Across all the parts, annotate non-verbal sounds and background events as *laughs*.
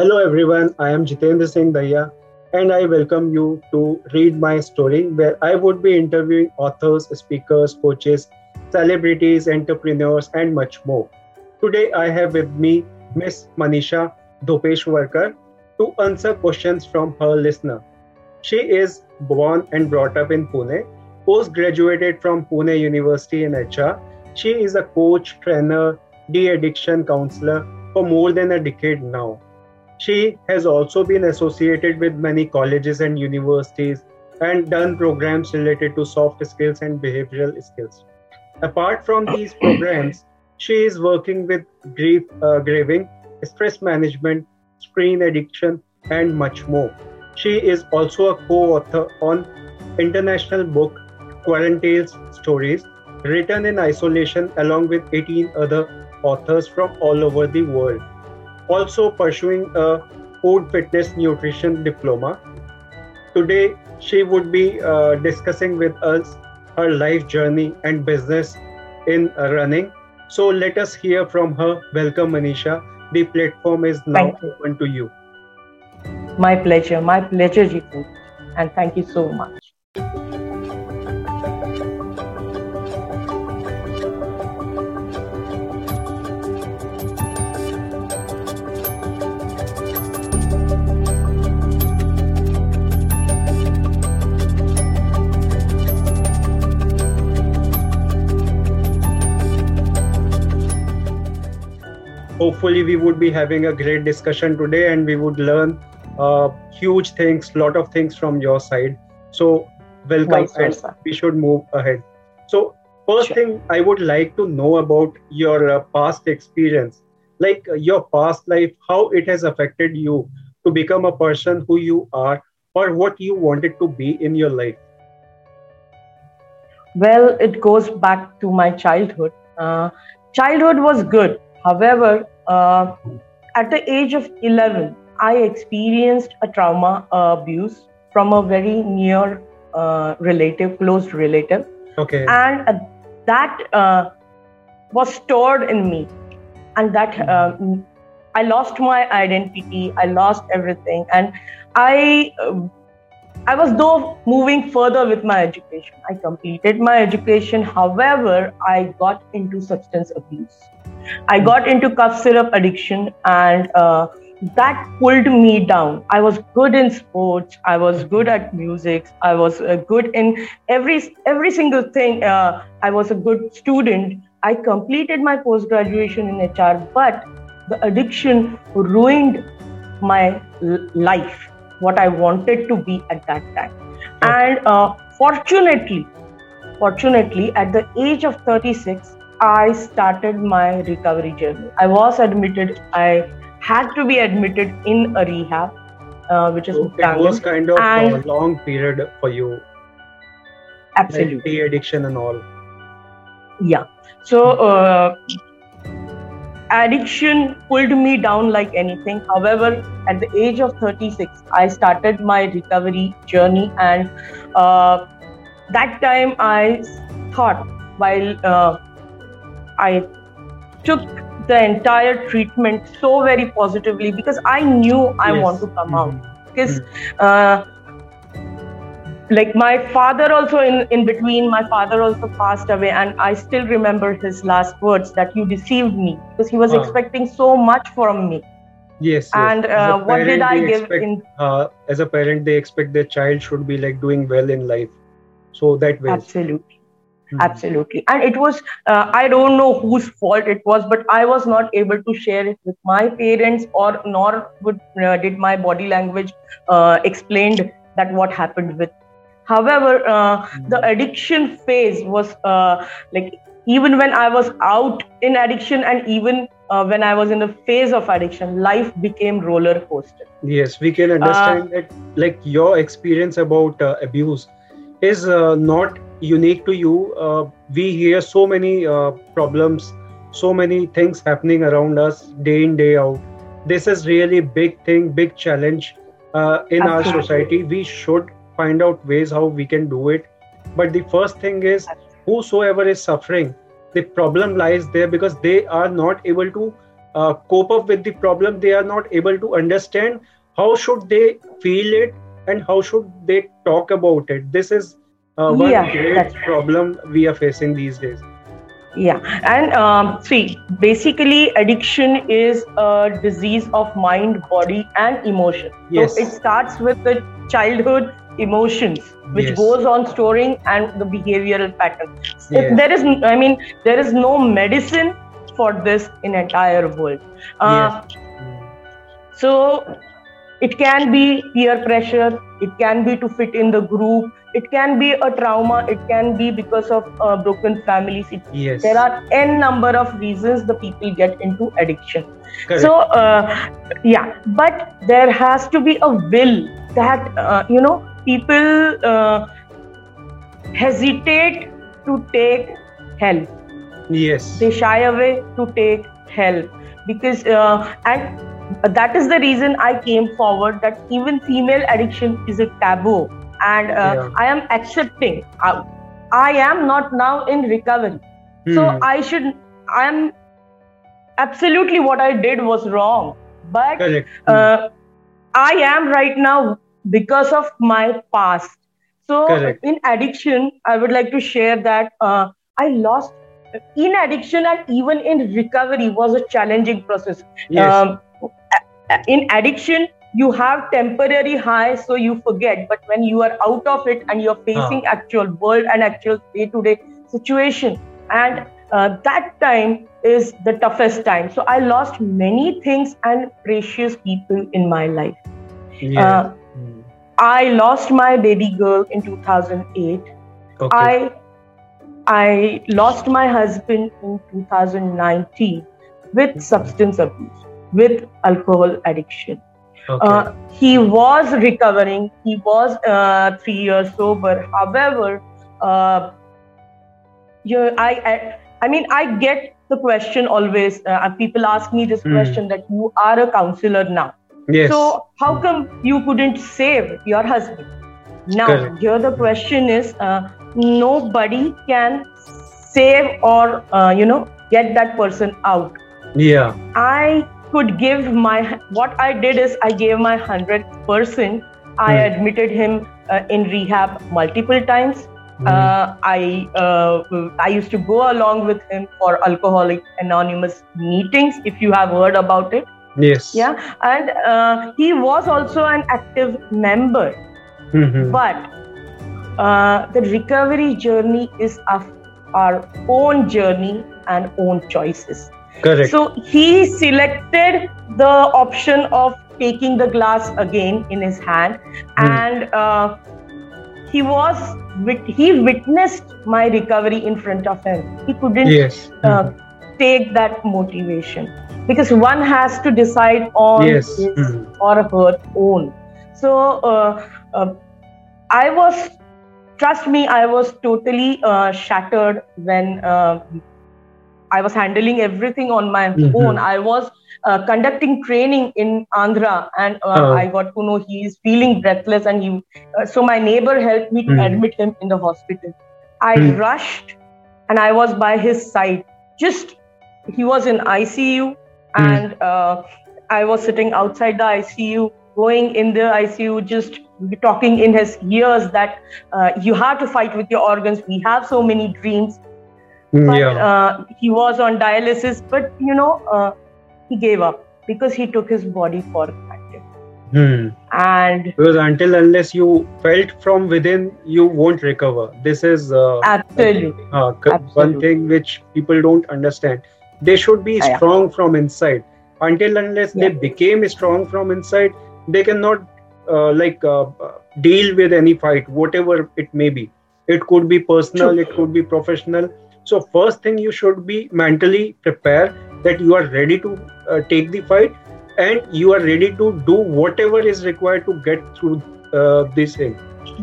Hello everyone, I am Jitendra Singh Daya and I welcome you to Reed My Story where I would be interviewing authors, speakers, coaches, celebrities, entrepreneurs and much more. Today I have with me Miss Manisha Dhopeshwarkar to answer questions from her listener. She is born and brought up in Pune, post graduated from Pune University in HR. She is a coach, trainer, de addiction counselor for more than a decade now. She has also been associated with many colleges and universities and done programs related to soft skills and behavioral skills. Apart from these *coughs* programs, she is working with grief, uh, grieving, stress management, screen addiction, and much more. She is also a co-author on international book Quarantales Stories, written in isolation along with 18 other authors from all over the world. Also pursuing a food fitness nutrition diploma. Today, she would be uh, discussing with us her life journey and business in running. So let us hear from her. Welcome, Manisha. The platform is now open to you. My pleasure. My pleasure, Jitu. And thank you so much. Hopefully we would be having a great discussion today and we would learn uh, huge things lot of things from your side. So welcome and we should move ahead. So first sure. thing i would like to know about your uh, past experience. Like uh, your past life how it has affected you to become a person who you are or what you wanted to be in your life? Well it goes back to my childhood. Uh, childhood was good. However, uh, at the age of 11, I experienced a trauma uh, abuse from a very near uh, relative, close relative. Okay. And uh, that uh, was stored in me. And that I lost my identity, I lost everything. And I. I was though moving further with my education. I completed my education. However, I got into substance abuse. I got into cough syrup addiction and uh, that pulled me down. I was good in sports. I was good at music. I was uh, good in every every single thing. Uh, I was a good student. I completed my post graduation in HR, but the addiction ruined my l- life. What I wanted to be at that time, and uh, fortunately, fortunately, at the age of 36, I started my recovery journey. I was admitted, I had to be admitted in a rehab, uh, which is so it was kind of and a long period for you. Absolutely. Like addiction and all. Yeah. So, uh, addiction pulled me down like anything. However, at the age of 36, I started my recovery journey, and uh, that time I thought while uh, I took the entire treatment so very positively because I knew I yes. want to come mm-hmm. out. Because, mm-hmm. uh, like my father also in in between, my father also passed away, and I still remember his last words that you deceived me because he was expecting so much from me. Yes. And yes. Uh, what did I give expect, in? Uh, as a parent, they expect their child should be like doing well in life. So that way. Absolutely Mm-hmm. Absolutely. And it was, uh, I don't know whose fault it was, but I was not able to share it with my parents or nor would, uh, did my body language uh, explained that what happened with. However, mm-hmm. the addiction phase was uh, like even when I was out in addiction and even uh, when I was in the phase of addiction, life became roller coaster. Yes, we can understand that like your experience about abuse is not unique to you. Uh, we hear so many uh, problems, so many things happening around us day in day out. This is really big thing, big challenge uh, in our society. We should find out ways how we can do it. But the first thing is, whosoever is suffering, the problem lies there because they are not able to uh, cope up with the problem they are not able to understand how should they feel it and how should they talk about it this is uh, one Yeah, great that's- problem we are facing these days Yeah, and um, see, basically, addiction is a disease of mind, body, and emotion. Yes. So it starts with the childhood emotions, which Yes. goes on storing and the behavioral pattern. If There is, I mean, there is no medicine for this in entire world. Uh, yes so it can be peer pressure, it can be to fit in the group, it can be a trauma, it can be because of uh, broken families. It, yes there are n number of reasons the people get into addiction. Correct. So uh, yeah, but there has to be a will that uh, you know people uh, hesitate to take help yes they shy away to take help because uh, and that is the reason i came forward that even female addiction is a taboo and uh, Yeah. i am accepting uh, i am not now in recovery so Hmm. i should i am absolutely what i did was wrong but uh, I am right now because of my past. So, Correct. in addiction, I would like to share that uh, I lost in addiction and even in recovery was a challenging process. yes Um, in addiction, you have temporary high, so you forget. But when you are out of it and you're facing actual world and actual day-to-day situation, and uh, that time is the toughest time. So I lost many things and precious people in my life. yes Uh, Hmm. I lost my baby girl in 2008. okay I I lost my husband in 2019 with substance abuse, with alcohol addiction. okay Uh, he was recovering. He was uh, three years sober. However, uh, you, I, I, I mean, I get the question always. Uh, people ask me this Hmm. question that you are a counselor now. yes So how come you couldn't save your husband? Now Correct. here the question is, uh, nobody can save or uh, you know get that person out. yeah I could give my what I did is I gave my hundred percent. I Hmm. admitted him uh, in rehab multiple times. Hmm. Uh, I uh, I used to go along with him for Alcoholic Anonymous meetings. If you have heard about it, yes yeah, and uh, he was also an active member. Mhm. But uh, the recovery journey is of our own journey and own choices. Correct So he selected the option of taking the glass again in his hand, Hmm. and uh, he was he witnessed my recovery in front of him. He couldn't yes uh, take that motivation because one has to decide on Yes. his Mhm. or her own. So uh, uh, I was, trust me, I was totally uh, shattered when uh, I was handling everything on my Mhm. own. I was uh, conducting training in Andhra, and uh, Oh. I got to know he is feeling breathless, and he. Uh, so my neighbor helped me to Mhm. admit him in the hospital. I Mhm. rushed, and I was by his side. Just he was in ICU, Hmm. and uh, I was sitting outside the ICU, going in the ICU, just talking in his ears that uh, you have to fight with your organs. We have so many dreams. But yeah. uh, he was on dialysis, but you know, uh, he gave up because he took his body for granted. Hmm. And because until unless you felt from within you won't recover. This is uh, absolutely, uh, c- one thing which people don't understand. They should be Yeah. strong from inside. Until unless they became strong from inside they cannot uh, like uh, deal with any fight whatever it may be. It could be personal True. it could be professional so first thing you should be mentally prepared that you are ready to uh, take the fight and you are ready to do whatever is required to get through uh, this thing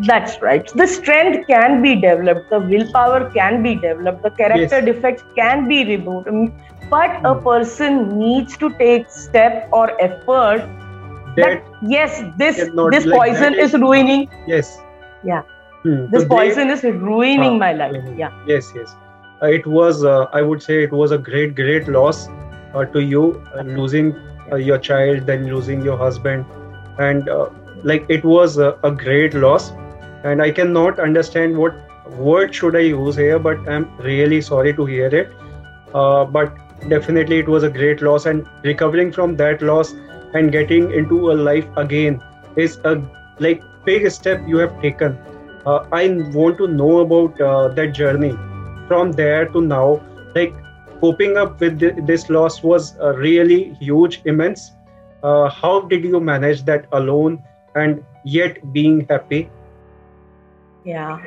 that's right. The strength can be developed, the willpower can be developed, the character Yes. defects can be removed. Mm, But a Hmm. person needs to take step or effort that that yes, this this like poison is ruining. yes Yeah. Hmm. This So they- poison is ruining Ah, my life. Yeah. yes yes uh, it was uh, i would say it was a great great loss uh, to you uh, losing uh, your child, then losing your husband, and uh, like it was a, a, great loss. And I cannot understand what word should I use here, but I'm really sorry to hear it. Uh, but definitely, it was a great loss, and recovering from that loss and getting into a life again is a like big step you have taken. Uh, I want to know about that journey from there to now. Like coping up with this loss was really huge, immense. Uh, how did you manage that alone and yet being happy? Yeah,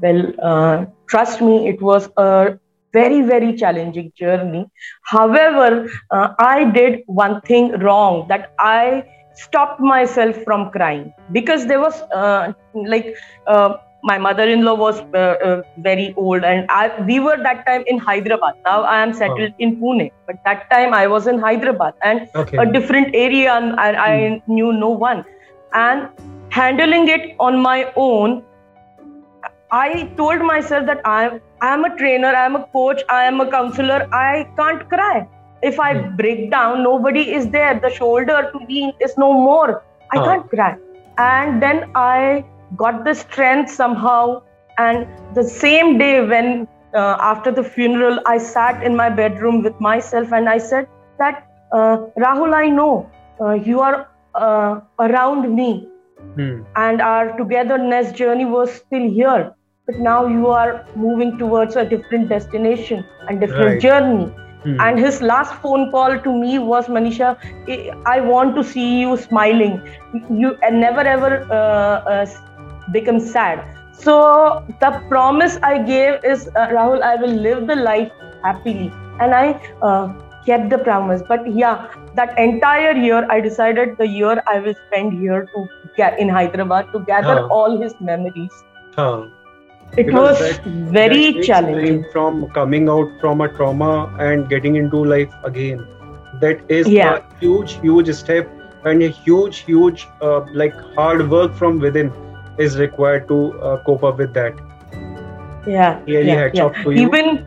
well, uh, trust me, it was a very, very challenging journey. However, uh, I did one thing wrong that I stopped myself from crying because there was uh, like uh, my mother-in-law was uh, uh, very old and I, we were that time in hyderabad now i am settled oh. in pune but that time i was in hyderabad and okay. a different area and I, I mm. knew no one and handling it on my own i told myself that i i am a trainer i am a coach i am a counselor i can't cry if i mm. break down nobody is there the shoulder to lean is no more i oh. can't cry and then i got the strength somehow. And the same day, when uh, after the funeral, I sat in my bedroom with myself and I said that, uh, Rahul, I know uh, you are uh, around me. Hmm. And our togetherness journey was still here. But now you are moving towards a different destination and different right. journey. Hmm. And his last phone call to me was, Manisha, I want to see you smiling. You and never ever uh, uh, become sad. So the promise i gave is uh, rahul i will live the life happily. And i uh, kept the promise. But yeah that entire year i decided the year i will spend here to get in hyderabad to gather all his memories. It because was that, very that challenging. from coming out from a trauma and getting into life again. That is yeah. a huge huge step and a huge huge uh, like hard work from within is required to uh, cope up with that. Yeah really yeah, yeah. even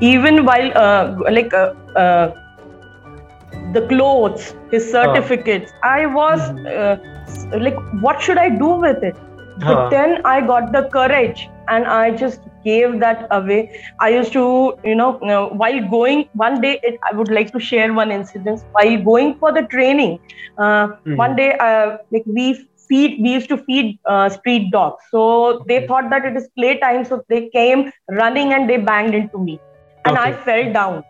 even while uh, like uh, uh, the clothes his certificates i was mm-hmm. uh, like what should i do with it? But then i got the courage and i just gave that away. I used to you know, you while going one day it, i would like to share one incident. While going for the training uh, mm-hmm. one day uh, like we feed we used to feed uh, street dogs. So they thought that it is playtime so they came running and they banged into me. And okay. i fell down.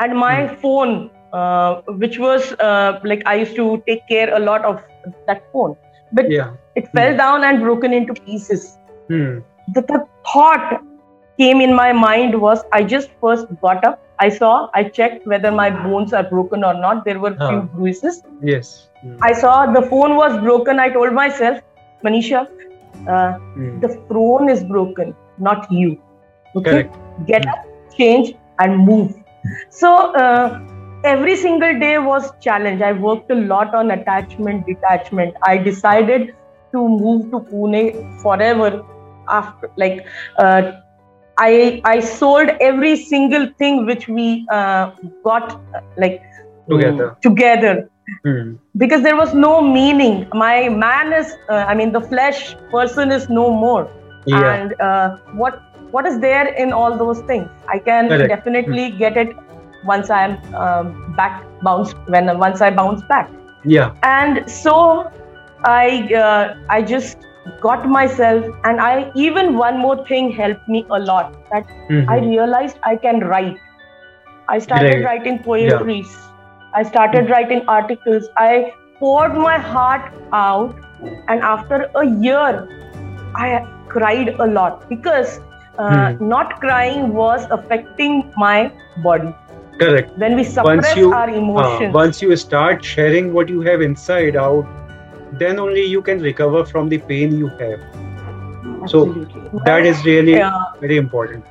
And my mm. phone uh, which was uh, like i used to take care a lot of that phone. But yeah. it fell mm. down and broken into pieces. Mm. the, the thought came in my mind was i just first got up. I saw i checked whether my bones are broken or not. There were few bruises. Yes I saw the phone was broken. I told myself, Manisha, uh, mm. the phone is broken, not you. Okay, Correct. get up, change, and move. So uh, every single day was challenge. I worked a lot on attachment, detachment. I decided to move to Pune forever. After like, uh, I I sold every single thing which we uh, got like together together Mm. Because there was no meaning. My man is, uh, I mean, the flesh person is no more. Yeah. And uh, what what is there in all those things? I can Correct. definitely mm. get it once I am um, back bounce when once I bounce back. Yeah. And so I uh, I just got myself and I even one more thing helped me a lot that mm-hmm. I realized I can write. I started right. writing poetry. Yeah I started writing articles. I poured my heart out, and after a year, I cried a lot because uh, hmm. not crying was affecting my body. Correct. When we suppress you, our uh, emotions. Uh, once you start sharing what you have inside out, then only you can recover from the pain you have. Absolutely. So that is really yeah. very important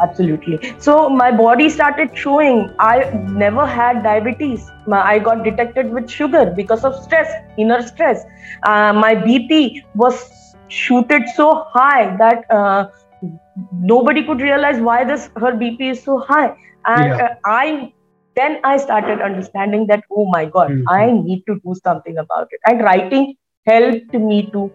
absolutely so my body started showing i never had diabetes i got detected with sugar because of stress inner stress uh, my bp was shooted so high that uh, nobody could realize why this her bp is so high and yeah. uh, i then i started understanding that oh my god mm-hmm. i need to do something about it and writing helped me to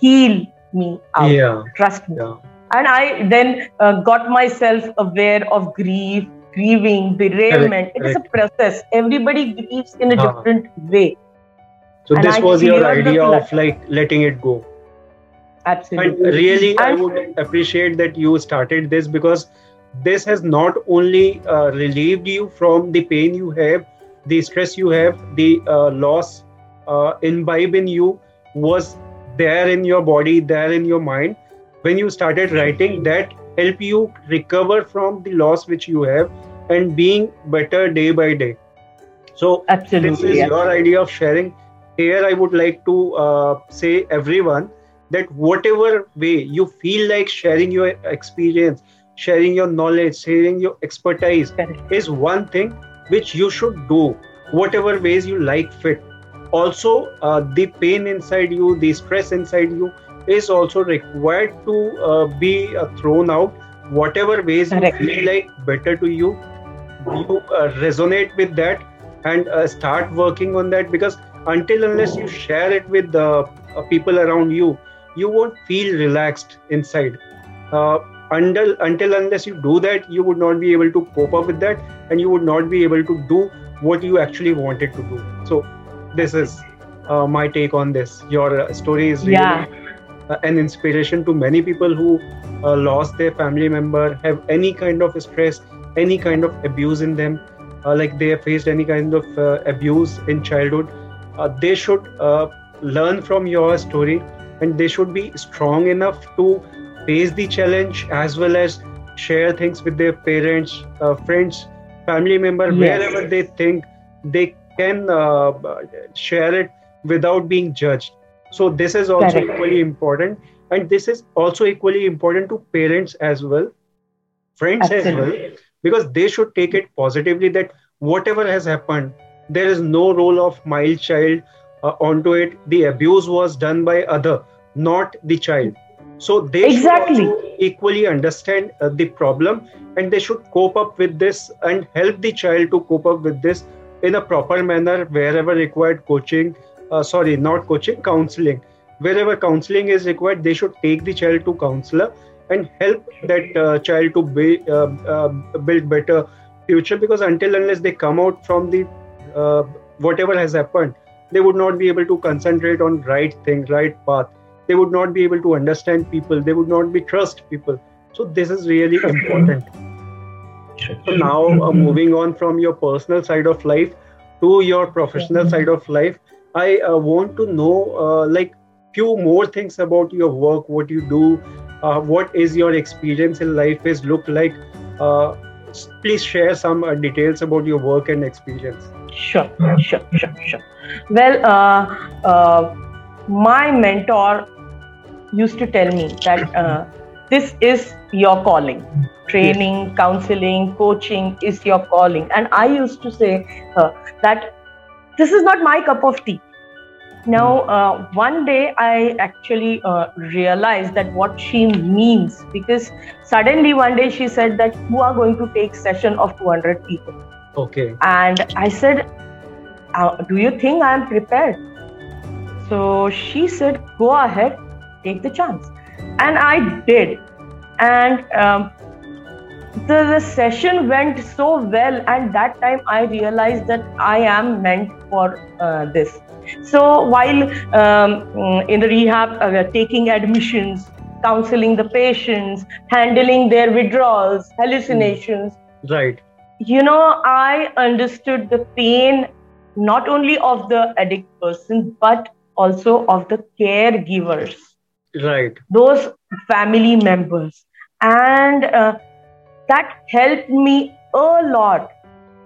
heal me out yeah. trust me yeah. And i then uh, got myself aware of grief grieving bereavement. Correct. it is a process. Everybody grieves in a uh-huh. different way. So and this I was your idea of like letting it go? Absolutely. and really i would appreciate that you started this because this has not only uh, relieved you from the pain you have the stress you have the uh, loss uh, imbibe in you was there in your body there in your mind when you started writing that help you recover from the loss which you have and being better day by day. So Absolutely, this is yeah. your idea of sharing. Here i would like to uh, say everyone that whatever way you feel like sharing your experience sharing your knowledge sharing your expertise is one thing which you should do whatever ways you like fit. Also uh, the pain inside you the stress inside you is also required to uh, be uh, thrown out whatever ways Correct. you feel like better to you you uh, resonate with that and uh, start working on that because until unless you share it with the uh, people around you you won't feel relaxed inside until until unless you do that you would not be able to cope up with that and you would not be able to do what you actually wanted to do so this is uh, my take on this your uh, story is really yeah. Uh, an inspiration to many people who uh, lost their family member have any kind of stress any kind of abuse in them uh, like they have faced any kind of uh, abuse in childhood they should learn from your story and they should be strong enough to face the challenge as well as share things with their parents, uh, friends, family member, yes. wherever they think they can uh, share it without being judged. So this is also Correct. equally important, and this is also equally important to parents as well, friends Absolutely. as well, because they should take it positively. That whatever has happened, there is no role of mild child uh, onto it. The abuse was done by other, not the child so they exactly. should equally understand uh, the problem and they should cope up with this and help the child to cope up with this in a proper manner wherever required coaching uh, sorry not coaching counseling. Wherever counseling is required they should take the child to counselor and help that uh, child to be, uh, uh, build better future because until unless they come out from the uh, whatever has happened they would not be able to concentrate on right thing right path. They would not be able to understand people. They would not be trust people. So this is really important. So now uh, moving on from your personal side of life to your professional side of life i uh, want to know uh, like few more things about your work what you do uh, what is your experience in life is look like. Uh, please share some uh, details about your work and experience. Sure sure sure sure. Well my mentor used to tell me that uh, this is your calling. Training counseling coaching is your calling. And i used to say uh, that this is not my cup of tea now uh, one day i actually uh, realized that what she means because suddenly one day she said that you are going to take session of 200 people okay and i said uh, do you think i am prepared so she said go ahead take the chance. And I did. And um, the, the session went so well, and that time I realized that I am meant for uh, this. So while um, in the rehab, uh, taking admissions, counseling the patients, handling their withdrawals, hallucinations. Right. You know, I understood the pain not only of the addict person, but also of the caregivers right those family members and uh, that helped me a lot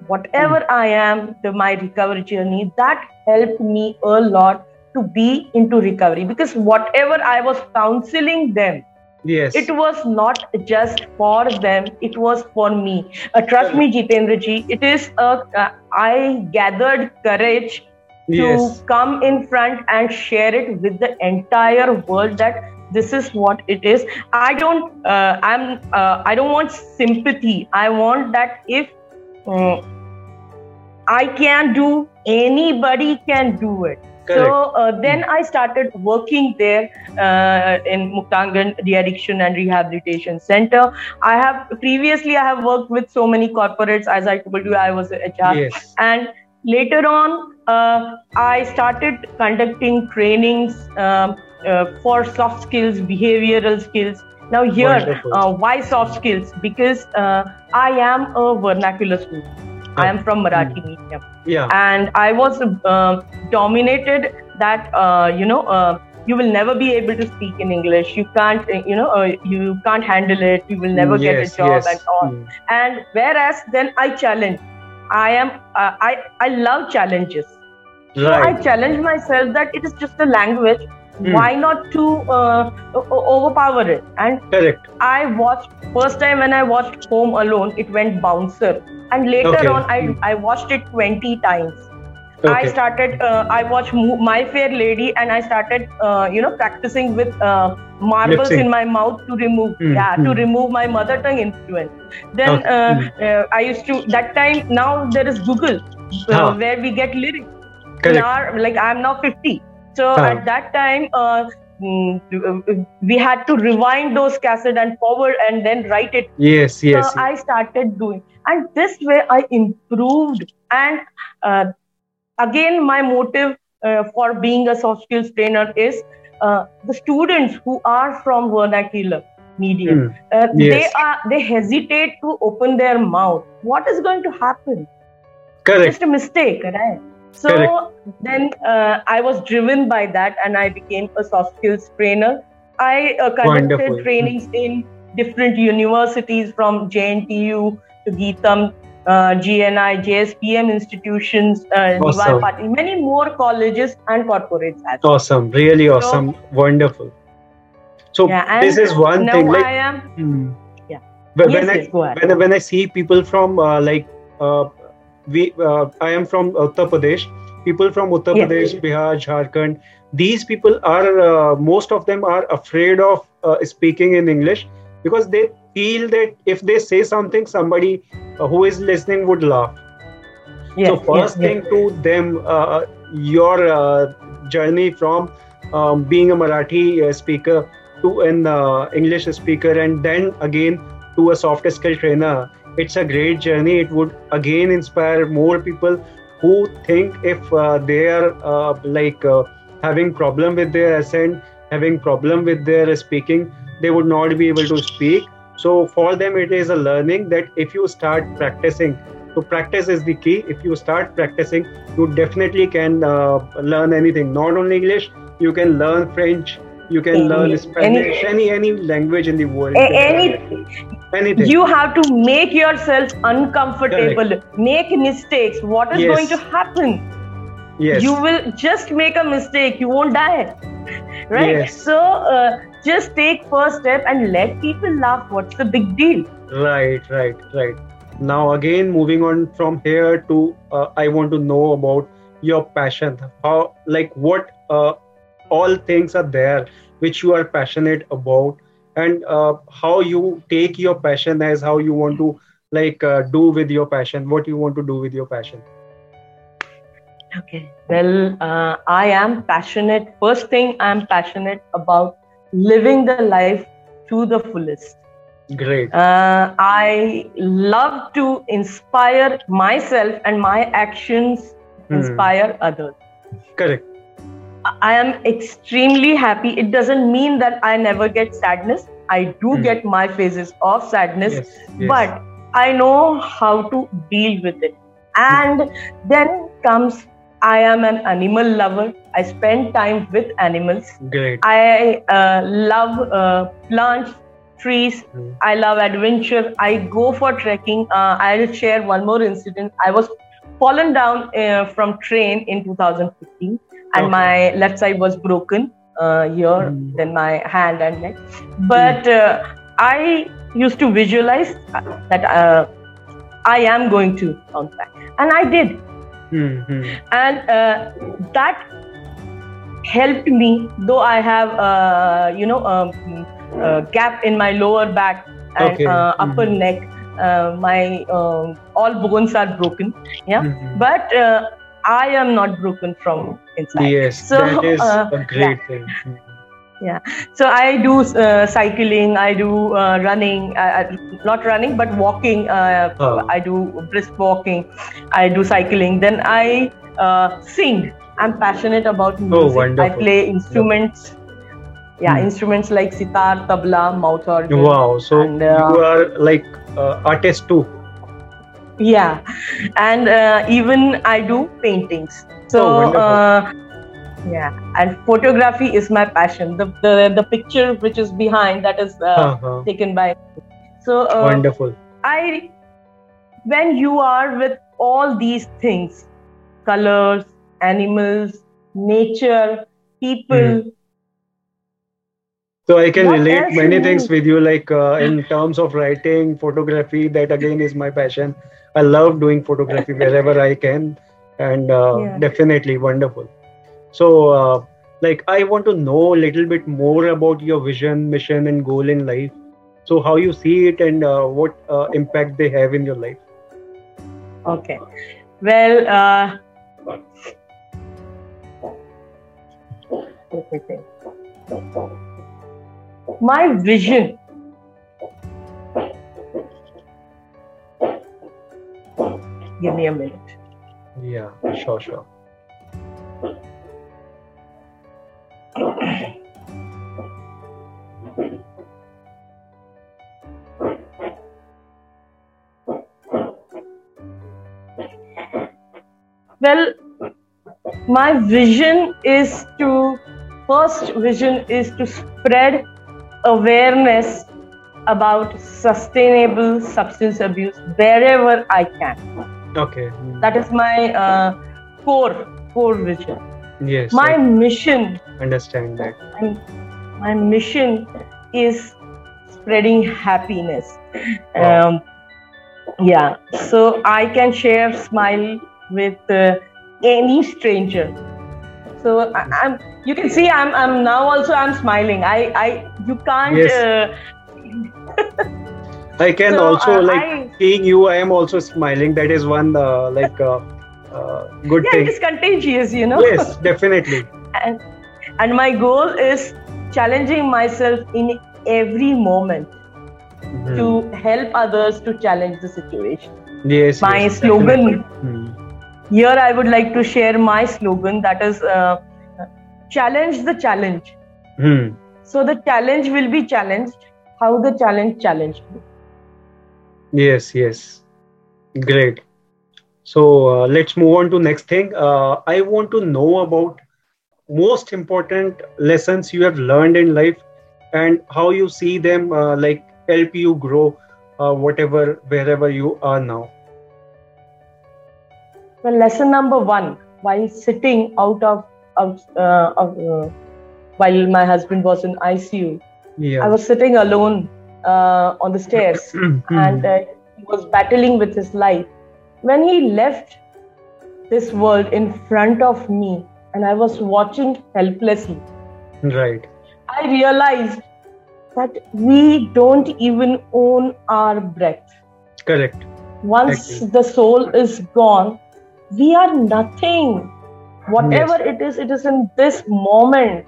whatever mm. i am the my recovery journey that helped me a lot to be into recovery. Because whatever i was counseling them yes. it was not just for them it was for me. Uh, trust me jitendra ji it is a uh, I gathered courage to come in front and share it with the entire world that this is what it is. I don't uh, i'm uh, i don't want sympathy. I want that if um, I can do, anybody can do it. Correct. So uh, then I started working there uh, in Muktangan De-Addiction and Rehabilitation Center. I have previously I have worked with so many corporates. As I told you, I was a HR, yes. and later on uh, I started conducting trainings um, uh, for soft skills, behavioral skills. Now here, uh, why soft skills? Because uh, I am a vernacular student. I am from Marathi medium Yeah. and I was uh, dominated that uh, you know uh, you will never be able to speak in English. You can't uh, you know uh, you can't handle it. You will never get yes, a job yes. and all. Mm. And whereas then I challenge. I am uh, I I love challenges. So I challenge myself that it is just a language. Hmm. Why not to uh, overpower it? And Correct. I watched first time when I watched Home Alone, it went bouncer, and later Okay. on I I watched it twenty times. I started. Uh, I watched My Fair Lady, and I started, uh, you know, practicing with uh, marbles in my mouth to remove, Hmm, yeah, to hmm. remove my mother tongue influence. Then Okay, uh, hmm. uh, I used to that time. Now there is Google, uh, Ah. where we get lyrics. Correct. Like I'm now 50, so Ah. at that time. Uh, mm, we had to rewind those cassette and forward and then write it Yes. Yes. so I started doing, and this way I improved. And uh, again, my motive uh, for being a soft skills trainer is uh, the students who are from vernacular medium. Mm. Uh, They are they hesitate to open their mouth. What is going to happen? Correct. Just a mistake, right? So then uh, I was driven by that, and I became a soft skills trainer. I uh, conducted Wonderful. trainings in different universities from JNTU to GITAM, uh, GNI, JSPM institutions, uh, Awesome. Party, many more colleges and corporates as well. Awesome. Really awesome. Wonderful. So Yeah, this is one thing. Like, I am. Hmm. Yeah. But Yes, when yes, I when, when I see people from uh, like uh, we uh, I am from Uttar Pradesh. People from Uttar Yes. Pradesh, Bihar, Jharkhand. These people are uh, most of them are afraid of uh, speaking in English because they feel that if they say something, somebody uh, who is listening would laugh. Yes, so first yes. thing to them, uh, your uh, journey from um, being a Marathi uh, speaker to an uh, English speaker, and then again to a soft skill trainer. It's a great journey. It would again inspire more people who think if uh, they are uh, like uh, having problem with their accent, having problem with their speaking, they would not be able to speak. So for them, it is a learning that if you start practicing so practice is the key if you start practicing you definitely can uh, learn anything not only english you can learn french you can Any- learn spanish any any language in the world any anything. You have to make yourself uncomfortable. Make mistakes. What is Yes. going to happen? Yes. You will just make a mistake. You won't die. *laughs* Right? Yes. so uh, just take first step and let people laugh. What's the big deal? Right right right. Now again moving on from here to uh, i want to know about your passion. How like what uh, all things are there which you are passionate about and uh, how you take your passion as how you want to like uh, do with your passion what you want to do with your passion. Okay. Well uh, i am passionate. First thing i'm passionate about living the life to the fullest. Great. Uh, I love to inspire myself and my actions Hmm. inspire others. correct I am extremely happy. It doesn't mean that I never get sadness. I do Hmm. get my phases of sadness, yes, yes. but I know how to deal with it. And then comes I am an animal lover. I spend time with animals. great I uh, love uh, plants, trees. Hmm. I love adventure. I go for trekking. Uh, I'll share one more incident. I was fallen down uh, from train in 2015, and Okay. my left side was broken uh, here, Hmm. then my hand and neck. But uh, I used to visualize that uh, I am going to bounce back, and I did Hmm, hmm. and uh, that helped me though i have uh, you know um, a gap in my lower back and Okay. uh, upper Mhm. neck uh, my um, all bones are broken yeah Mhm. but uh, i am not broken from inside Yes, So, that is uh, a great thing. Yeah, so i do uh, cycling i do uh, running uh, uh, not running but walking uh, Oh. i do brisk walking i do cycling then i uh, sing i'm passionate about music i Oh, wonderful. play instruments yeah Hmm. instruments like sitar tabla mouth organ Wow, so And, you are like uh, artist too. yeah and uh, even i do paintings so Oh, uh, yeah and photography is my passion the the, the picture which is behind that is uh, Uh-huh. taken by so uh, Wonderful. i when you are with all these things colors animals nature people Hmm. So I can What relate many things with you, like uh, in *laughs* terms of writing, photography. That again is my passion. I love doing photography wherever I can, and uh, Yeah. definitely wonderful. So, uh, like, I want to know a little bit more about your vision, mission, and goal in life. So, how you see it, and uh, what uh, impact they have in your life. okay well uh, let me think. my vision give me a minute Yeah, sure, sure. Well, my vision is to first vision is to spread awareness about sustainable substance abuse wherever I can. Okay. That is my uh, core core vision. Yes. My I mission, understand that. my mission is spreading happiness. Wow. Um, yeah, so I can share smile with uh, any stranger. So I, I'm. You can see I'm. I'm now also. I'm smiling. I. I. You can't. Yes. Uh, *laughs* I can so, also uh, like I- seeing you. I am also smiling. That is one uh, like uh, uh, good yeah, thing. it is contagious. You know. Yes, *laughs* definitely. and and my goal is challenging myself in every moment Mhm. to help others to challenge the situation. yes. My yes, slogan. Mhm. here I would like to share my slogan that is uh, challenge the challenge. Hmm. So the challenge will be challenged. How the challenge challenged me. Yes, yes. Great. So uh, let's move on to next thing. Uh, I want to know about most important lessons you have learned in life and how you see them uh, like help you grow uh, whatever wherever you are now. Well, lesson number one: while sitting out of, of, uh, of uh, while my husband was in ICU, Yeah. I was sitting alone uh, on the stairs. Mhm. *clears throat* and uh, he was battling with his life. When he left this world in front of me, and I was watching helplessly, right. I realized that we don't even own our breath. Correct. Once the soul is gone, we are nothing. Whatever it is, it is in this moment.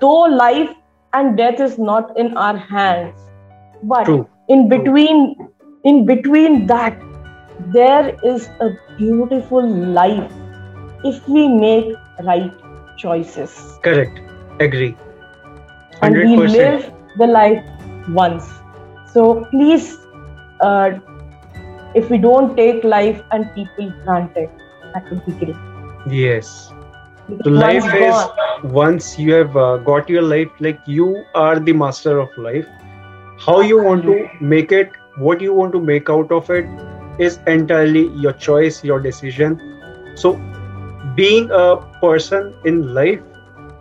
Though life and death is not in our hands, but True. in between in between that there is a beautiful life if we make right choices Correct. Agree. 100%. and we live the life once so please uh, if we don't take life and people granted that would be great Yes. So life is once you have uh, got your life, like you are the master of life. How you want to make it, what you want to make out of it, is entirely your choice, your decision. So, being a person in life,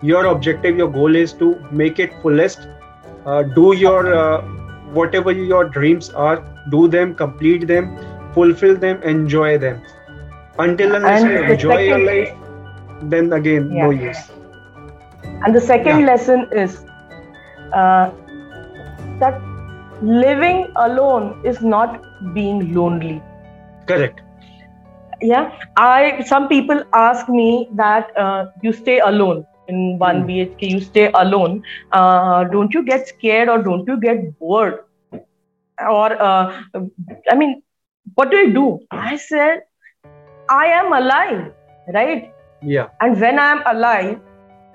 your objective, your goal is to make it fullest. Uh, do your uh, whatever your dreams are, do them, complete them, fulfill them, enjoy them. Until unless And you enjoy your life, then again, no Yeah. use. and the second Yeah. lesson is uh, that living alone is not being lonely. Correct. Yeah, I. Some people ask me that uh, you stay alone in one mm. BHK. You stay alone. Uh, don't you get scared or don't you get bored? Or uh, I mean, what do you do? I said, I am alive, right? Yeah. And when I am alive,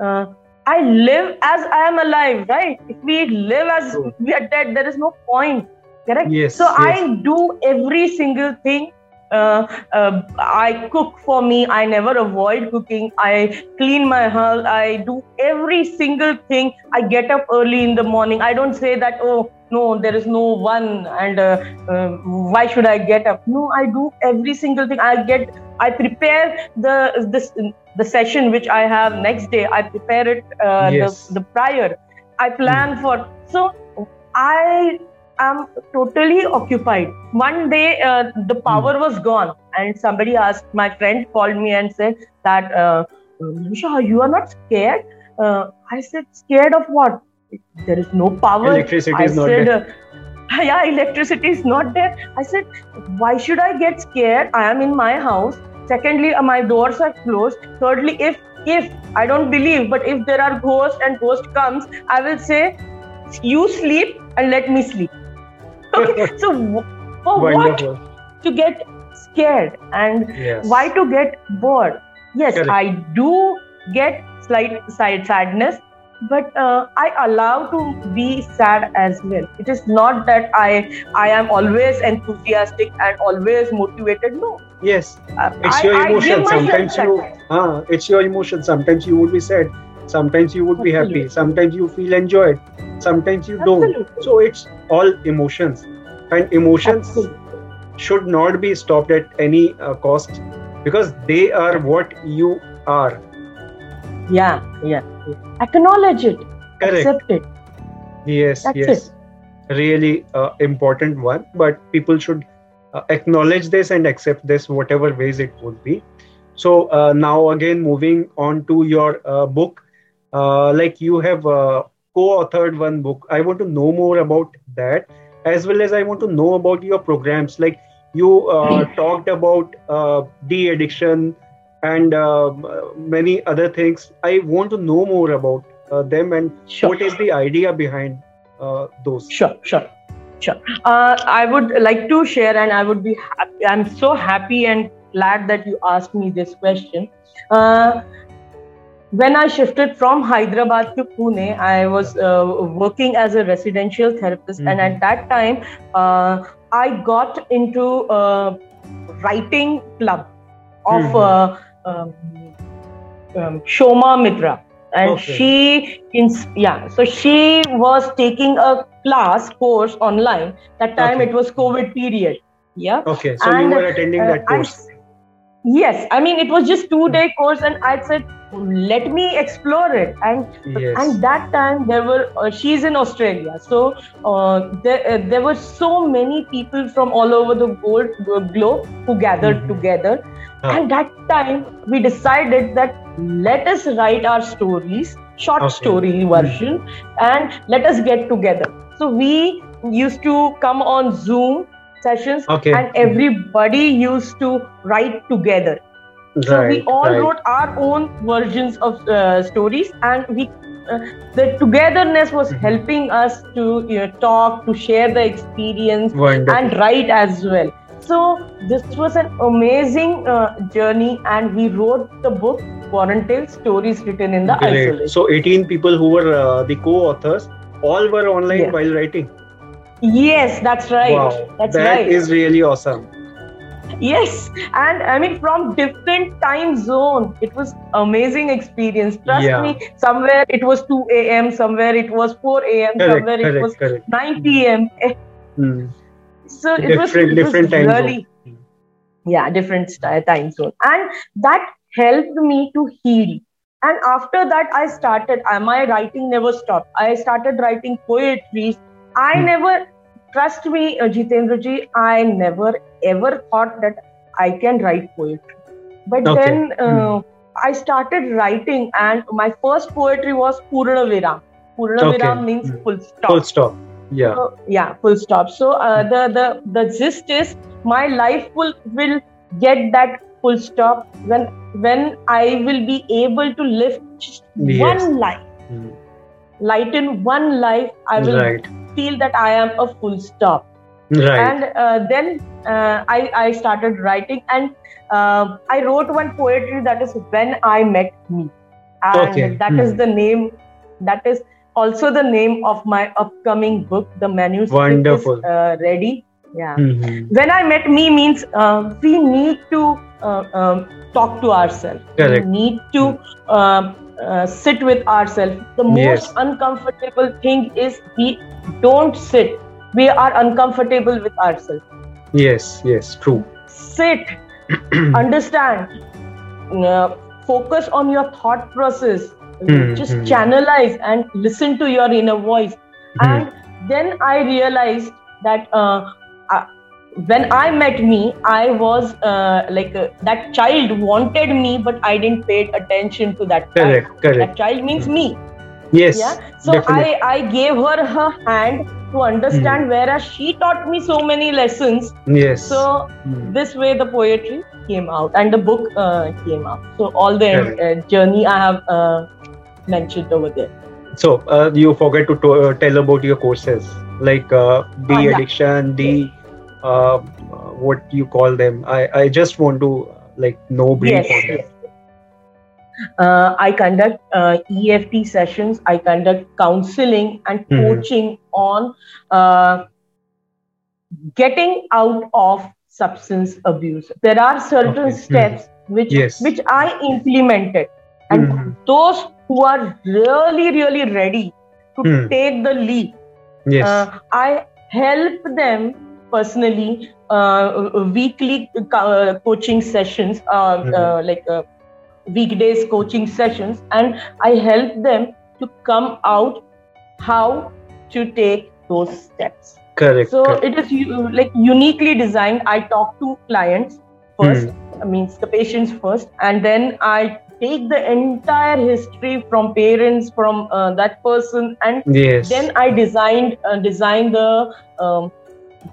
uh, I live as I am alive, right? If we live as True. we are dead, there is no point. Correct? Yes. So yes. I do every single thing. Uh, uh, I cook for me. I never avoid cooking. I clean my house. I do every single thing. I get up early in the morning. I don't say that, oh, no, there is no one, and uh, uh, why should I get up? No, I do every single thing. I get, I prepare the this the session which I have next day. I prepare it uh, yes. the, the prior. I plan mm. for so I am totally occupied. One day uh, the power mm. was gone, and somebody asked. My friend called me and said that, uh, you are not scared. Uh, I said, scared of what? There is no power. Electricity I is not said, there. Uh, *laughs* yeah, electricity is not there. I said, why should I get scared? I am in my house secondly uh, my doors are closed thirdly if if i don't believe but if there are ghosts and ghost comes i will say you sleep and let me sleep *laughs* okay *laughs* so for Wonderful. what to get scared and yes. why to get bored yes Correct. i do get slight side sadness but uh, i allow to be sad as well. It is not that i i am always enthusiastic and always motivated. No. Yes. Uh, it's your emotion sometimes you uh, it's your emotion sometimes you would be sad. Sometimes you would be happy. Sometimes you feel enjoyed. Sometimes you Absolutely. don't so it's all emotions. And emotions Absolutely. should not be stopped at any uh, cost because they are what you are. Yeah yeah acknowledge it. Correct. accept it. Yes That's yes. it. really uh, important one but people should uh, acknowledge this and accept this whatever ways it would be. So uh, now again moving on to your uh, book. Uh, like you have uh, co-authored one book. I want to know more about that as well as i want to know about your programs. Like you *laughs* talked about de-addiction and um, many other things. I want to know more about uh, them and sure. what is the idea behind uh, those. Sure, sure, sure. Uh, I would like to share, and I would be happy. I'm so happy and glad that you asked me this question. Uh, when I shifted from Hyderabad to Pune, I was uh, working as a residential therapist, mm-hmm. and at that time, uh, I got into a writing club of mm-hmm um, um, Shoma Mitra, and okay. she, in, yeah, so she was taking a class course online. That time okay. it was COVID period. Yeah. Okay, so and, you were attending uh, that course. I, yes, I mean it was just two day course, and I said let me explore it and yes. and that time there were uh, she's in australia so uh, there, uh, there were so many people from all over the world, globe who gathered mm-hmm. together and that time we decided that let us write our stories, short okay. story version, and let us get together. So we used to come on Zoom sessions, okay. and everybody used to write together. Right, so we all right. wrote our own versions of uh, stories, and we uh, the togetherness was mm-hmm. helping us to you know, talk, to share the experience, Wonderful. and write as well. So this was an amazing uh, journey, and we wrote the book Quarantales Stories Written in the Great. Isolation. So 18 people who were uh, the co-authors, all were online yes. while writing. Yes, that's right. Wow, that's that right. is really awesome. Yes, and I mean from different time zone, it was amazing experience. Trust yeah. me, somewhere it was 2 a.m., somewhere it was 4 a.m., somewhere correct, it was correct. 9 p.m. Hmm so it was, it different was really, zone. yeah different time zone and that helped me to heal and after that i started uh, my writing never stopped i started writing poetry i hmm. never trust me uh, jitendraji i never ever thought that i can write poetry but okay. then uh, hmm. i started writing and my first poetry was purna viram purna okay. viram means hmm. full stop full stop yeah So, yeah, full stop. So uh, the the the gist is my life will will get that full stop when when I will be able to live Yes. one life, Mm. lighten one life. I will right feel that I am a full stop. right And uh, then uh, I I started writing and uh, I wrote one poetry that is when I met me, and Okay. that is Hmm. the name. That is also the name of my upcoming book. The manuscript Wonderful. is uh, ready. Yeah. Mhm. When I met me means uh, we need to uh, um, talk to ourselves. Correct. We need to um, uh, sit with ourselves. The most Yes. uncomfortable thing is we don't sit. We are uncomfortable with ourselves. yes yes true Sit, *clears throat* understand, uh, focus on your thought process. Hmm, Just hmm. channelize and listen to your inner voice. Hmm. And then I realized that uh, uh, when I met me, I was uh, like uh, that child wanted me, but I didn't pay attention to that. correct Child. correct That child means me. yes Yeah. So definitely. I I gave her her hand to understand, whereas she taught me so many lessons. yes So Mm. this way the poetry came out and the book uh, came out. So all the uh, journey I have uh, mentioned over there. So uh, you forget to, to uh, tell about your courses like uh, the yeah. addiction, the uh, what you call them. I, I just want to like know brief yes, yes. Uh, I conduct uh, EFT sessions. I conduct counseling and Mhm. coaching on uh, getting out of substance abuse. There are certain Okay. Mhm. steps which Yes. which I implemented, and Mhm. those who are really really ready to Hmm. take the leap Yes. uh, I help them personally uh, weekly co- coaching sessions, uh, uh, like uh, weekdays coaching sessions, and I help them to come out how to take those steps. correct. So correct. it is like uniquely designed. I talk to clients first, Hmm. means the patients first, and then I take the entire history from parents, from uh, that person, and yes. then i designed uh, designed the um,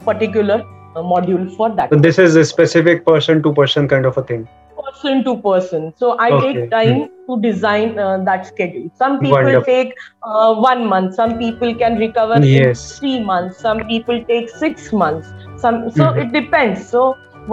particular uh, module for that so this is a specific person to person kind of a thing. person to person so i Okay. take time to design uh, that schedule some people Wonderful. take uh, one month some people can recover Yes. in three months some people take six months some so Mhm. it depends so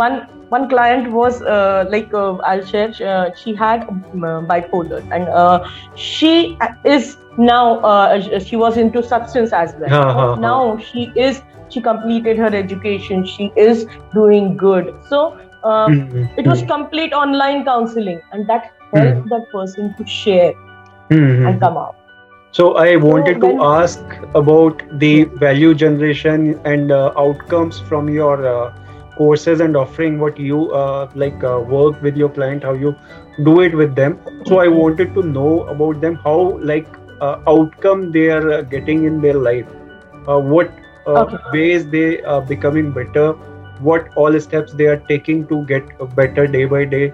one one client was uh, like uh, i'll share uh, she had um, uh, bipolar and uh, she is now uh, she was into substance as well ha. now she is she completed her education she is doing good so uh, Mhm. it was complete online counseling and that helped that person to share Mhm. and come out So I wanted when- to ask about the value generation and uh, outcomes from your uh, courses and offering what you uh, like uh, work with your client, how you do it with them. So I wanted to know about them, how like uh, outcome they are uh, getting in their life, uh, what uh, Okay. ways they are becoming better, what all steps they are taking to get better day by day.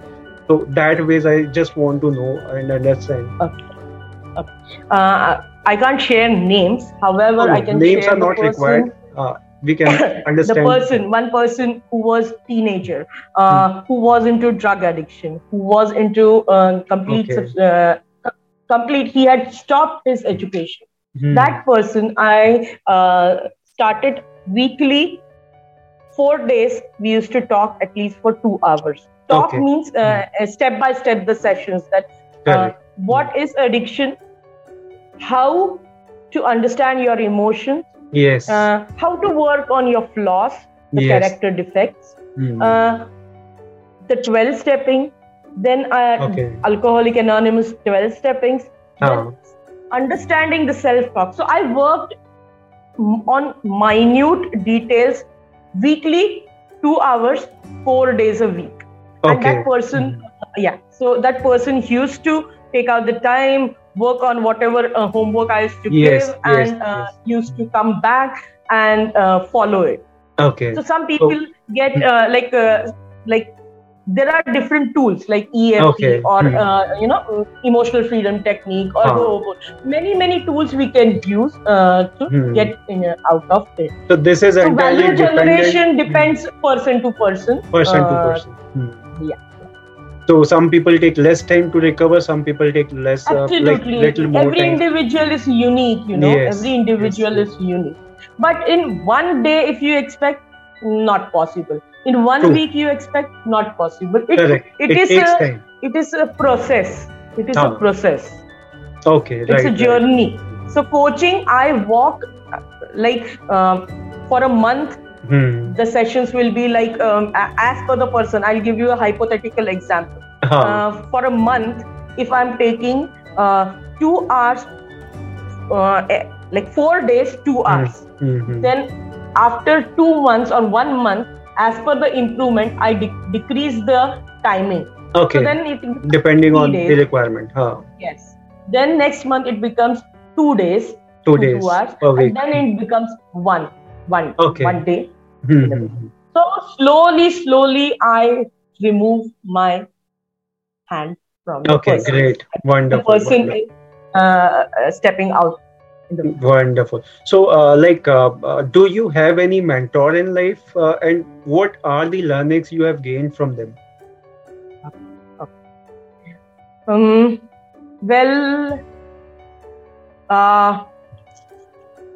So that ways I just want to know and understand. uh, i can't share names however i can names share are not person, required. Uh, we can *laughs* the person one person who was teenager uh, who was into drug addiction who was into uh, complete Okay. uh, complete he had stopped his education. Hmm. that person i uh, started weekly. Four days we used to talk at least for two hours. Talk Okay. means uh, step by step the sessions that uh, what is addiction? How to understand your emotions yes. uh, how to work on your flaws the Yes. character defects Hmm. uh, the 12 stepping then uh, okay. alcoholic anonymous 12 steppings understanding the self talk so i worked on minute details weekly 2 hours 4 days a week okay. and that person yeah so that person used to take out the time work on whatever uh, homework i used to Yes, give yes, and uh, yes. used to come back and uh, follow it Okay. so some people get uh, like uh, like there are different tools like EFT Okay. or Hmm. uh, you know emotional freedom technique or. Ho'oponopono. many many tools we can use uh, to Hmm. get uh, out of it. So this is So entirely value dependent generation depends person to person. person to person. Hmm. yeah. So some people take less time to recover. Some people take less, uh, like Absolutely. little more Every time. individual is unique, you know. Yes. Every individual Yes. is unique. But in one day, if you expect, not possible. In one True. week, you expect, not possible. It, Correct. it It, is takes a- time. it is a process. It is Ah. a process. Okay. It's right. a right. journey. So coaching, I walk uh, like um, for a month. Hmm. The sessions will be like um, as per the person. I'll give you a hypothetical example. Huh. uh, for a month if i'm taking uh, two hours uh, eh, like four days two Hmm. hours Mhm. then after two months or one month as per the improvement i de- decrease the timing okay. so then it Depending on three the requirement. Huh. yes then next month it becomes two days Two to days two hours per week. and then it becomes one one Okay. one day So slowly slowly i remove my hand from the Okay. person. Great. the Wonderful. person wonderful. uh, uh, stepping out Wonderful. So, uh, like, uh, uh, do you have any mentor in life, uh, and what are the learnings you have gained from them? um, well uh,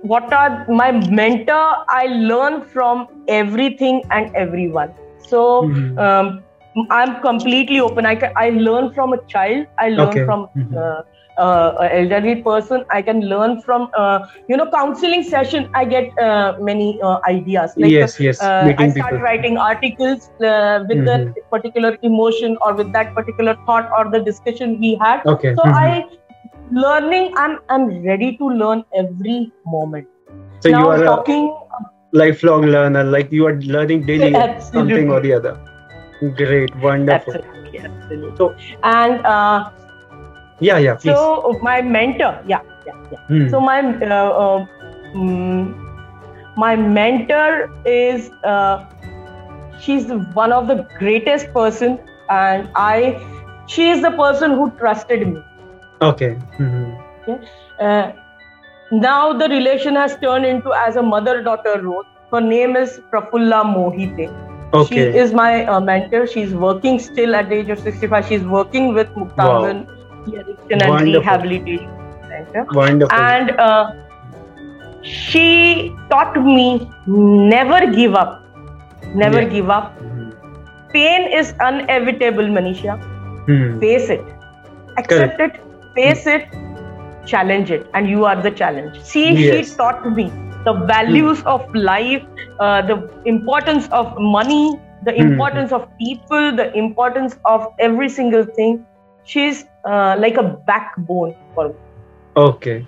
what are my mentor i learn from everything and everyone so Mhm. um, i'm completely open i can, i learn from a child i learn Okay. from Mhm. uh, uh, an elderly person i can learn from uh, you know counseling session i get uh, many uh, ideas like yes, yes. uh, I start people. writing articles uh, with Mhm. that particular emotion or with that particular thought or the discussion we had. Okay. So. I learning. I'm I'm ready to learn every moment. So now you are talking. a lifelong learner. Like you are learning daily *laughs* Absolutely. something or the other. Great. Wonderful. Absolutely, absolutely. So- and uh, Yeah, yeah. Please. so my mentor, yeah, yeah, yeah. Hmm. So my uh, uh, mm, my mentor is uh, she's one of the greatest person, and I she is the person who trusted me. Okay. Mhm. Uh, now the relation has turned into as a mother-daughter role. Her name is Prafulla Mohite. Okay. She is my uh, mentor. She's working still at the age of 65. She's working with Muktangan Addiction and Wonderful. Rehabilitation Center. Wonderful. And uh, she taught me never give up. Never Yeah. give up. Mhm. Pain is inevitable, Manisha. Hmm. Face it. Accept it. Face it. Challenge it. And you are the challenge. See, Yes. she taught me the values of life, uh, the importance of money, the Hmm. importance of people, the importance of every single thing. She's uh, like a backbone for me. Okay.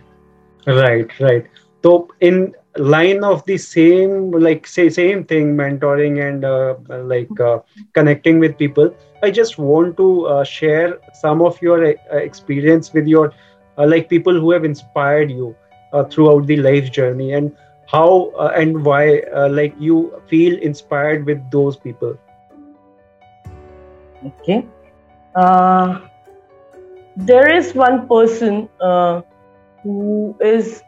Right, right. So in line of the same, like say same thing, mentoring and uh, like uh, connecting with people. I just want to uh, share some of your uh, experience with your uh, like people who have inspired you uh, throughout the life journey and how uh, and why uh, like you feel inspired with those people. Okay. Uh, there is one person uh, who is,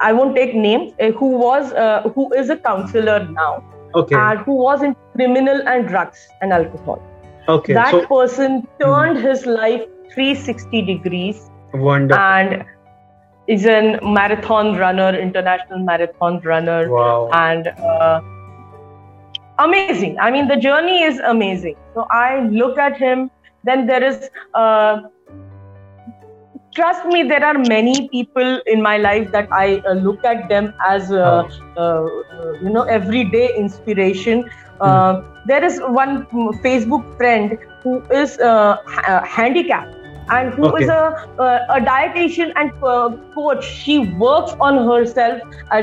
I won't take names, who was, uh, who is a counselor now, Okay. and who was in criminal and drugs and alcohol. Okay. that so person turned his life 360 degrees wonderful. and is a marathon runner, international marathon runner. wow. and uh, amazing i mean the journey is amazing so i look at him then there is uh, trust me there are many people in my life that i uh, look at them as uh, uh, uh, you know everyday inspiration uh, there is one mm, facebook friend who is uh, ha- uh, handicapped and who is Okay. a, uh, a dietitian and uh, coach she works on herself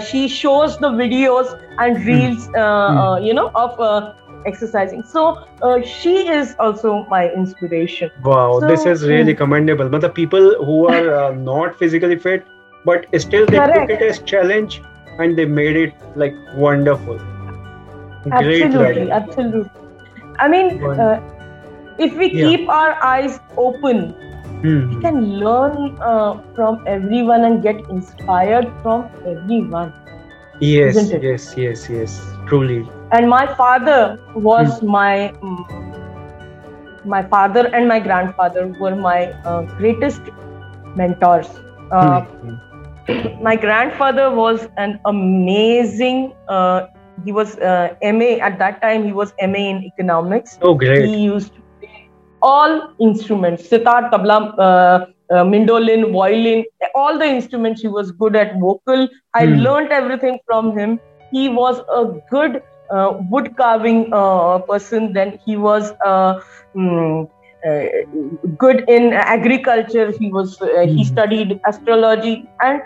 she shows the videos and reels uh, uh, you know of uh, exercising so uh, she is also my inspiration Wow, this is really mm. commendable. But the people who are uh, not physically fit, but still they Correct. took it as challenge and they made it like wonderful. Absolutely absolutely I mean, uh, if we yeah. keep our eyes open, we can learn uh, from everyone and get inspired from everyone. Yes, yes, yes, yes, truly. And my father was mm. my. My father and my grandfather were my uh, greatest mentors. Uh, mm-hmm. *clears throat* My grandfather was an amazing. Uh, he was uh, MA at that time. He was MA in economics. Oh, great! He used to play all instruments: sitar, tabla, uh, uh, mandolin, violin, all the instruments. He was good at vocal. I mm. learned everything from him. He was a good uh, wood carving uh, person. Then he was uh, um, good in agriculture. He was mm. he hmm. studied astrology, and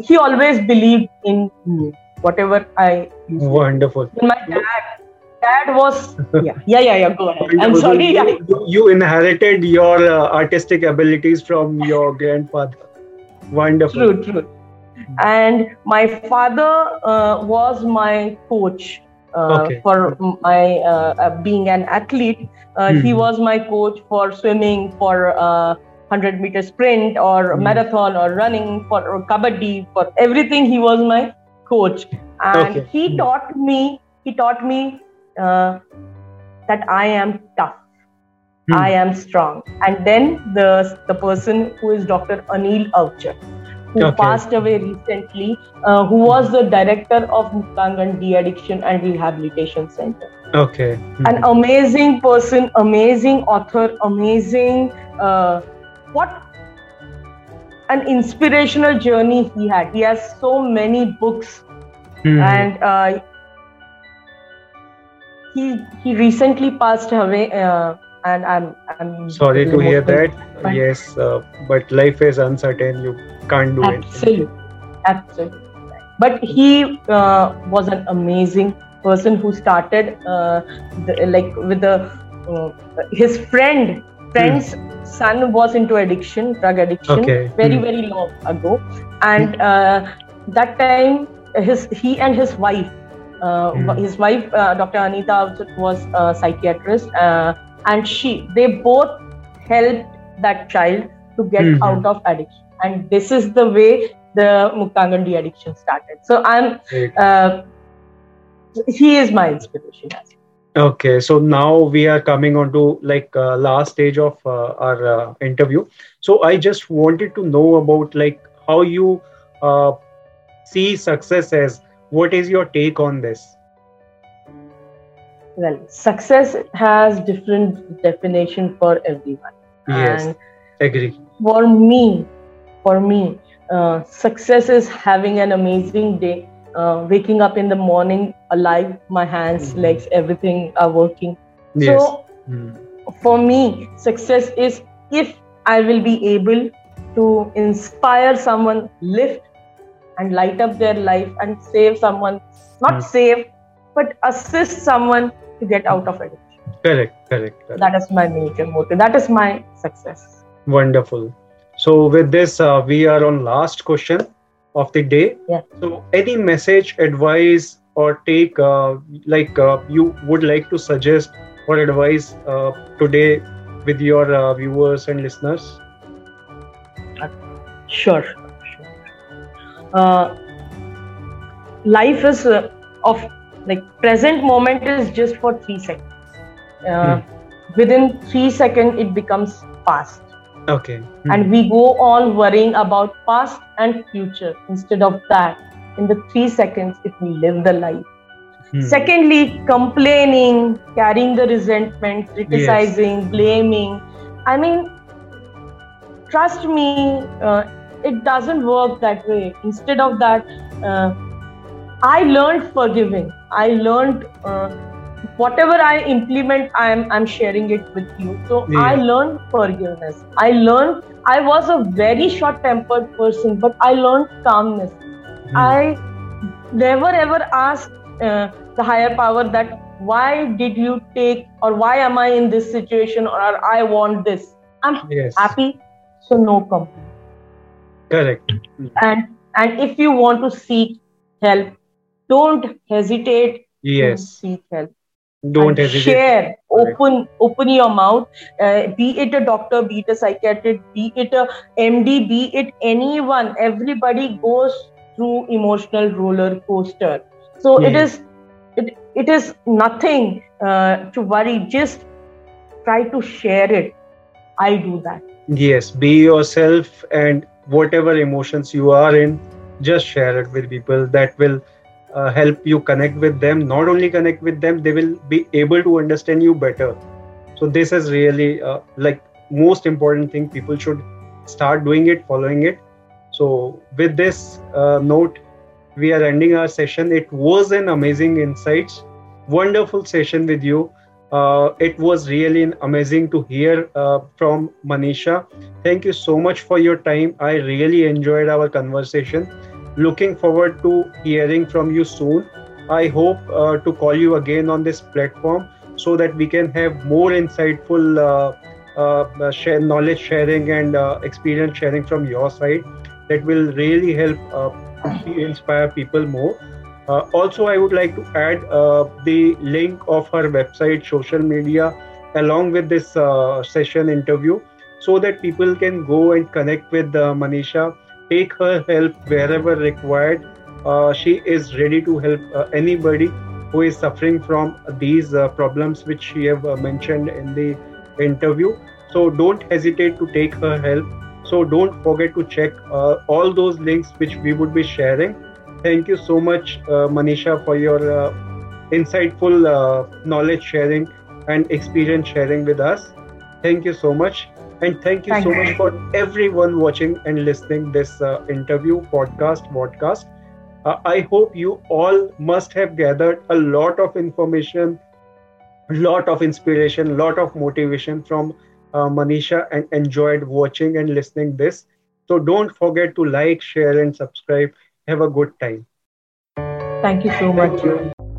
he always believed in me. Whatever I wonderful. My dad dad was yeah yeah yeah, yeah go ahead i'm sorry you, you inherited your uh, artistic abilities from your grandfather wonderful true true and my father uh, was my coach uh, okay. for my uh, uh, being an athlete. Mm-hmm. He hmm. was my coach for swimming, for 100 meter sprint, or mm-hmm. marathon, or running, for or kabaddi, for everything. He was my coach, and okay. he mm-hmm. taught me. He taught me that I am tough. Hmm. I am strong. And then the the person who is Dr. Anil Awachat who okay. passed away recently, uh, who was the director of Muktangan De-Addiction and Rehabilitation Center. Okay. Mm-hmm. An amazing person, amazing author, amazing. Uh, what an inspirational journey he had. He has so many books, mm-hmm. and uh, he he recently passed away. Uh, and I'm I'm sorry to hear that. Yes, uh, but life is uncertain. You can't do absolutely. it. Absolutely, But he uh, was an amazing person who started uh, the, like with the uh, his friend friend's hmm. son was into addiction, drug addiction, okay. very hmm. very long ago, and uh, that time his he and his wife. Uh, hmm. His wife, Dr. Anita, was a psychiatrist and she they both helped that child to get mm-hmm. out of addiction and this is the way the muktangan de-addiction started so i'm uh, he is my inspiration okay so now we are coming on to like uh, last stage of uh, our uh, interview. So i just wanted to know about like how you uh, see success as what is your take on this? Well success has different definition for everyone. Yes and agree. for me for me uh, success is having an amazing day uh, waking up in the morning alive my hands mm-hmm. legs everything are working yes. so mm. for me success is if i will be able to inspire someone lift and light up their life and save someone not mm. save but assist someone to get out of addiction. Correct, correct, correct. That is my major motive. That is my success. Wonderful. So with this, uh, we are on last question of the day. Yeah. So any message, advice, or take uh, like uh, you would like to suggest or advise uh, today with your uh, viewers and listeners? Sure. sure. Uh, life is of like present moment is just for three seconds uh, hmm. within three seconds it becomes past okay hmm. and we go on worrying about past and future instead of that in the three seconds if we live the life hmm. secondly complaining carrying the resentment criticizing yes. blaming i mean trust me uh, it doesn't work that way instead of that uh, I learned forgiving. I learned uh, whatever I implement, I'm I'm sharing it with you. So yeah. I learned forgiveness. I learned I was a very short-tempered person, but I learned calmness. Mm. I never ever asked uh, the higher power that why did you take or why am I in this situation or I want this. I'm yes. happy, so no complaint. Correct. And and if you want to seek help don't hesitate yes seek help don't hesitate. share. Open open your mouth. Uh, be it a doctor be it a psychiatrist be it a md be it anyone everybody goes through emotional roller coaster. So yeah. it is it, it is nothing uh, to worry. Just try to share it. I do that. Yes be yourself and whatever emotions you are in just share it with people that will uh, help you connect with them not only connect with them they will be able to understand you better. So this is really uh, like most important thing. People should start doing it following it. So with this uh, note we are ending our session. It was an amazing insights. Wonderful session with you. Uh, it was really amazing to hear uh, from manisha. Thank you so much for your time. I really enjoyed our conversation looking forward to hearing from you soon. I hope uh, to call you again on this platform so that we can have more insightful uh, uh, share, knowledge sharing and uh, experience sharing from your side that will really help uh, inspire people more. Uh, also, I would like to add the link of her website, social media, along with this session interview so that people can go and connect with Manisha take her help wherever required. Uh, she is ready to help uh, anybody who is suffering from these uh, problems which she have uh, mentioned in the interview. So don't hesitate to take her help. So don't forget to check uh, all those links which we would be sharing. Thank you so much, uh, Manisha, for your insightful knowledge sharing and experience sharing with us. Thank you so much. And thank you thank so you. much for everyone watching and listening this uh, interview, podcast, podcast. Uh, I hope you all must have gathered a lot of information, lot of inspiration, lot of motivation from uh, Manisha and enjoyed watching and listening this. So don't forget to like, share, and subscribe. Have a good time. Thank you so much.